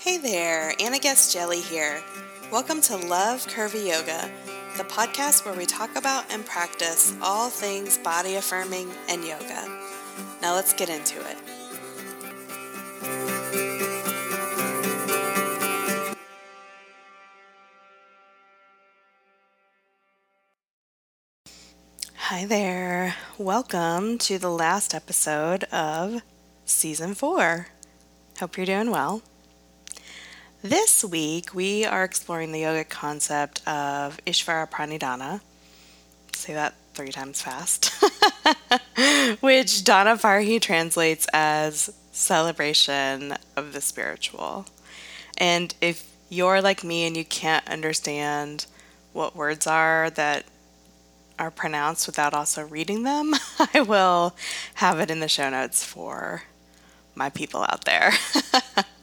Hey there, Anna Guest-Jelley here. Welcome to Love Curvy Yoga, the podcast where we talk about and practice all things body affirming and yoga. Now let's get into it. Hi there. Welcome to the last episode of season four. Hope you're doing well. This week, we are exploring the yogic concept of Ishvara Pranidhana. Say that three times fast. Which Donna Farhi translates as celebration of the spiritual. And if you're like me and you can't understand what words are that are pronounced without also reading them, I will have it in the show notes for my people out there.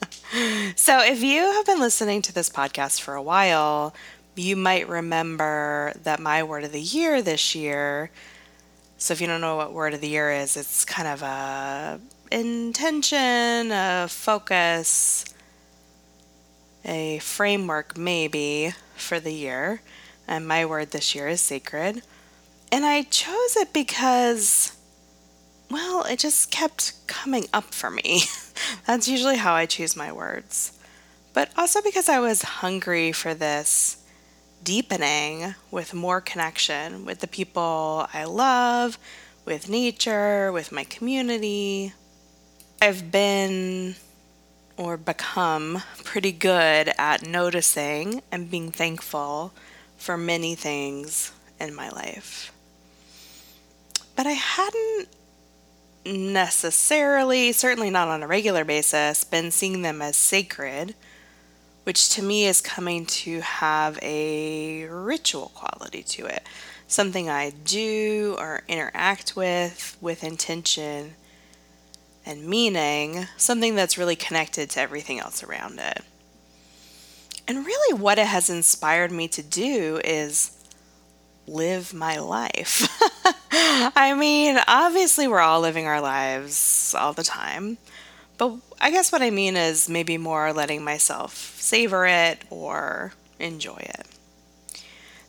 so, if you have been listening to this podcast for a while, you might remember that my word of the year this year. So, if you don't know what word of the year is, it's kind of a intention, a focus, a framework maybe for the year. And my word this year is sacred. And I chose it because, well, it just kept coming up for me. That's usually how I choose my words. But also because I was hungry for this deepening with more connection with the people I love, with nature, with my community. I've been or become pretty good at noticing and being thankful for many things in my life but I hadn't necessarily, certainly not on a regular basis, been seeing them as sacred, which to me is coming to have a ritual quality to it. Something I do or interact with with intention and meaning, something that's really connected to everything else around it. And really, what it has inspired me to do is live my life. I mean, obviously, we're all living our lives all the time. But I guess what I mean is maybe more letting myself savor it or enjoy it.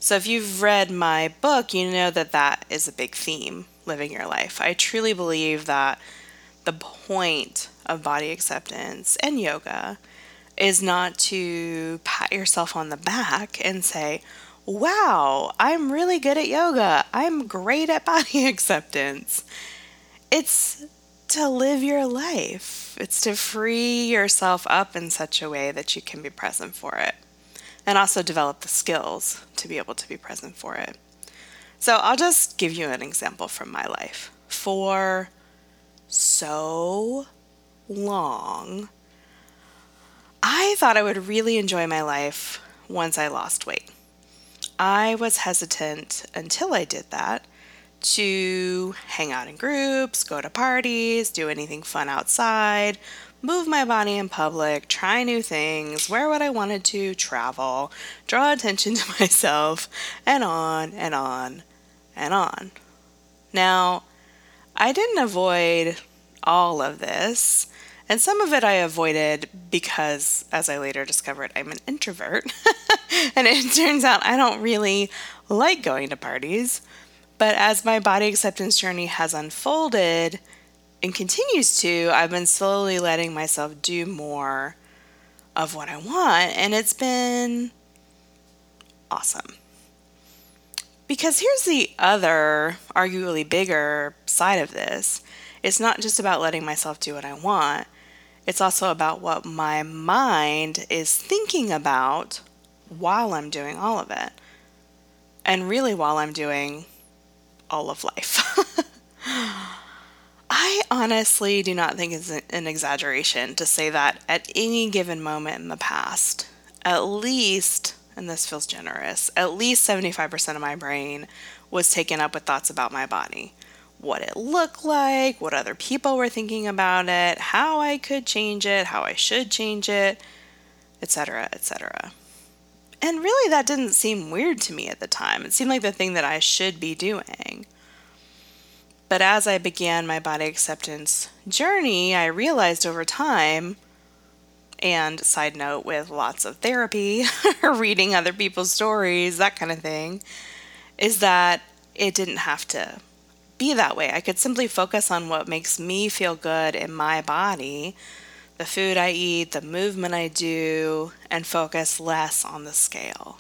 So, if you've read my book, you know that that is a big theme living your life. I truly believe that the point of body acceptance and yoga is not to pat yourself on the back and say, wow, I'm really good at yoga. I'm great at body acceptance. It's to live your life, it's to free yourself up in such a way that you can be present for it and also develop the skills to be able to be present for it. So I'll just give you an example from my life. For so long, I thought I would really enjoy my life once I lost weight. I was hesitant until I did that to hang out in groups, go to parties, do anything fun outside, move my body in public, try new things, wear what I wanted to, travel, draw attention to myself, and on and on and on. Now, I didn't avoid all of this and some of it I avoided because, as I later discovered, I'm an introvert. and it turns out I don't really like going to parties. But as my body acceptance journey has unfolded and continues to, I've been slowly letting myself do more of what I want. And it's been awesome. Because here's the other, arguably bigger side of this it's not just about letting myself do what I want, it's also about what my mind is thinking about while I'm doing all of it. And really, while I'm doing all of life. I honestly do not think it's an exaggeration to say that at any given moment in the past, at least, and this feels generous, at least 75% of my brain was taken up with thoughts about my body what it looked like, what other people were thinking about it, how I could change it, how I should change it, etc., etc. And really, that didn't seem weird to me at the time. It seemed like the thing that I should be doing. But as I began my body acceptance journey, I realized over time and side note with lots of therapy, reading other people's stories, that kind of thing, is that it didn't have to be that way. I could simply focus on what makes me feel good in my body, the food I eat, the movement I do, and focus less on the scale.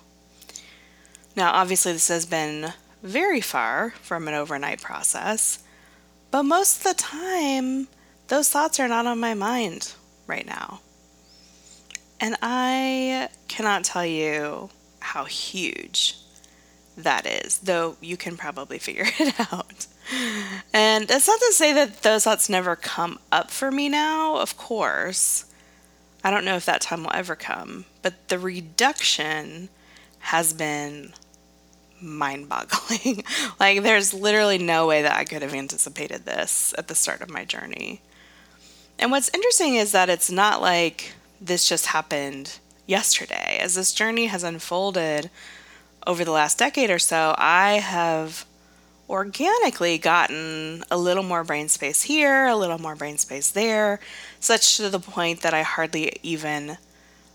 Now, obviously, this has been very far from an overnight process, but most of the time, those thoughts are not on my mind right now. And I cannot tell you how huge that is, though you can probably figure it out. And that's not to say that those thoughts never come up for me now, of course. I don't know if that time will ever come, but the reduction has been mind boggling. like, there's literally no way that I could have anticipated this at the start of my journey. And what's interesting is that it's not like this just happened yesterday. As this journey has unfolded over the last decade or so, I have organically gotten a little more brain space here, a little more brain space there, such to the point that I hardly even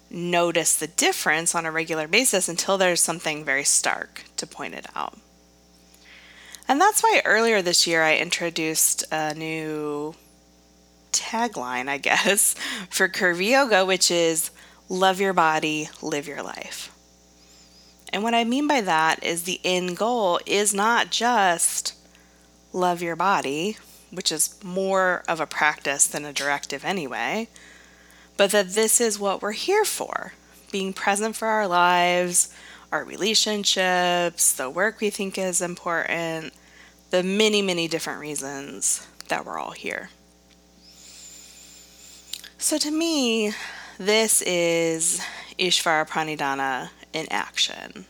notice the difference on a regular basis until there's something very stark to point it out. And that's why earlier this year I introduced a new tagline, I guess, for Curvy Yoga, which is love your body, live your life. And what I mean by that is the end goal is not just love your body, which is more of a practice than a directive anyway, but that this is what we're here for being present for our lives, our relationships, the work we think is important, the many, many different reasons that we're all here. So to me, this is Ishvara Pranidhana in action.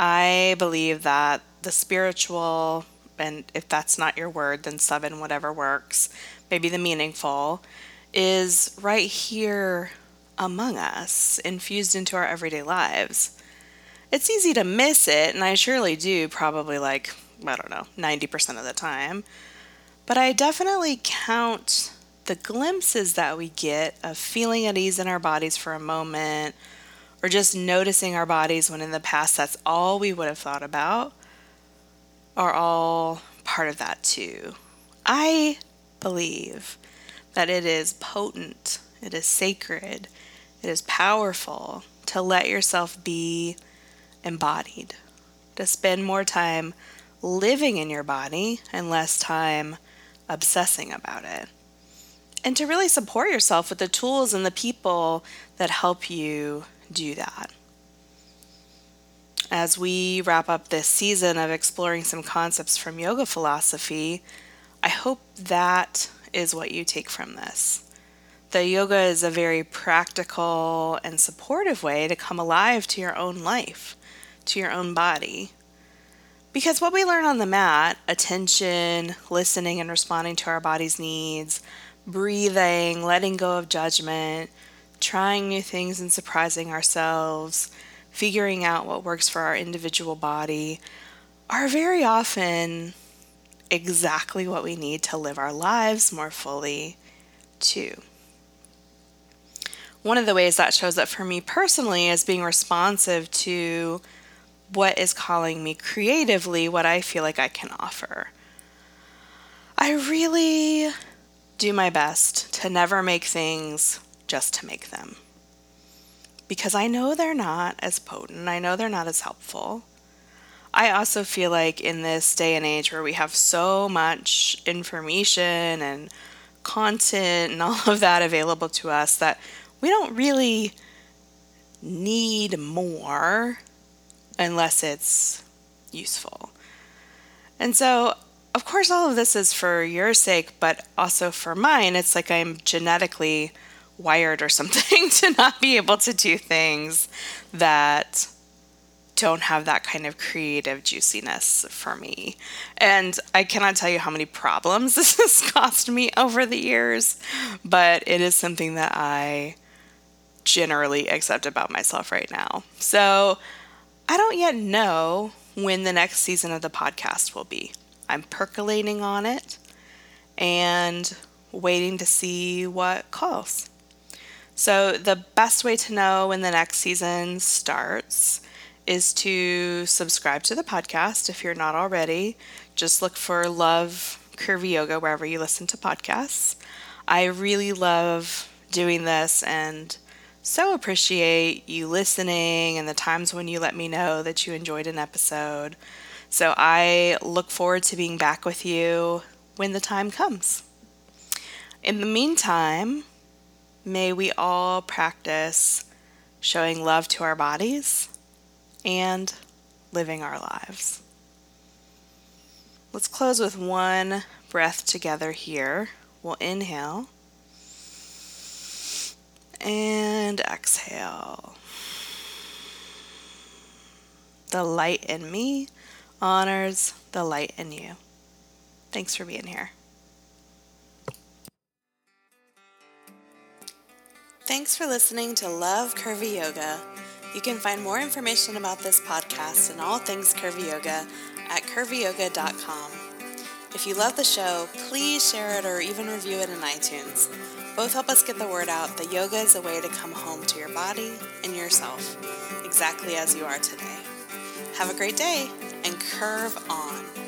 I believe that the spiritual, and if that's not your word, then seven, whatever works, maybe the meaningful, is right here among us, infused into our everyday lives. It's easy to miss it, and I surely do, probably like, I don't know, 90% of the time. But I definitely count the glimpses that we get of feeling at ease in our bodies for a moment, or just noticing our bodies when in the past that's all we would have thought about, are all part of that too. I believe that it is potent, it is sacred, it is powerful to let yourself be embodied, to spend more time living in your body and less time obsessing about it. And to really support yourself with the tools and the people that help you do that. As we wrap up this season of exploring some concepts from yoga philosophy, I hope that is what you take from this. The yoga is a very practical and supportive way to come alive to your own life, to your own body. Because what we learn on the mat attention, listening and responding to our body's needs, breathing, letting go of judgment, trying new things and surprising ourselves, figuring out what works for our individual body are very often exactly what we need to live our lives more fully, too. One of the ways that shows up for me personally is being responsive to what is calling me creatively, what I feel like I can offer. I really do my best to never make things just to make them. Because I know they're not as potent, I know they're not as helpful. I also feel like in this day and age where we have so much information and content and all of that available to us that we don't really need more unless it's useful. And so, of course, all of this is for your sake, but also for mine. It's like I'm genetically wired or something to not be able to do things that don't have that kind of creative juiciness for me. And I cannot tell you how many problems this has cost me over the years, but it is something that I generally accept about myself right now. So I don't yet know when the next season of the podcast will be. I'm percolating on it and waiting to see what calls. So, the best way to know when the next season starts is to subscribe to the podcast if you're not already. Just look for Love Curvy Yoga wherever you listen to podcasts. I really love doing this and so appreciate you listening and the times when you let me know that you enjoyed an episode. So I look forward to being back with you when the time comes. In the meantime, may we all practice showing love to our bodies and living our lives. Let's close with one breath together here. We'll inhale and exhale. The light in me honors the light in you. Thanks for being here. Thanks for listening to Love Curvy Yoga. You can find more information about this podcast and all things curvy yoga at curvyyoga.com. If you love the show, please share it or even review it in iTunes. Both help us get the word out that yoga is a way to come home to your body and yourself, exactly as you are today. Have a great day and curve on.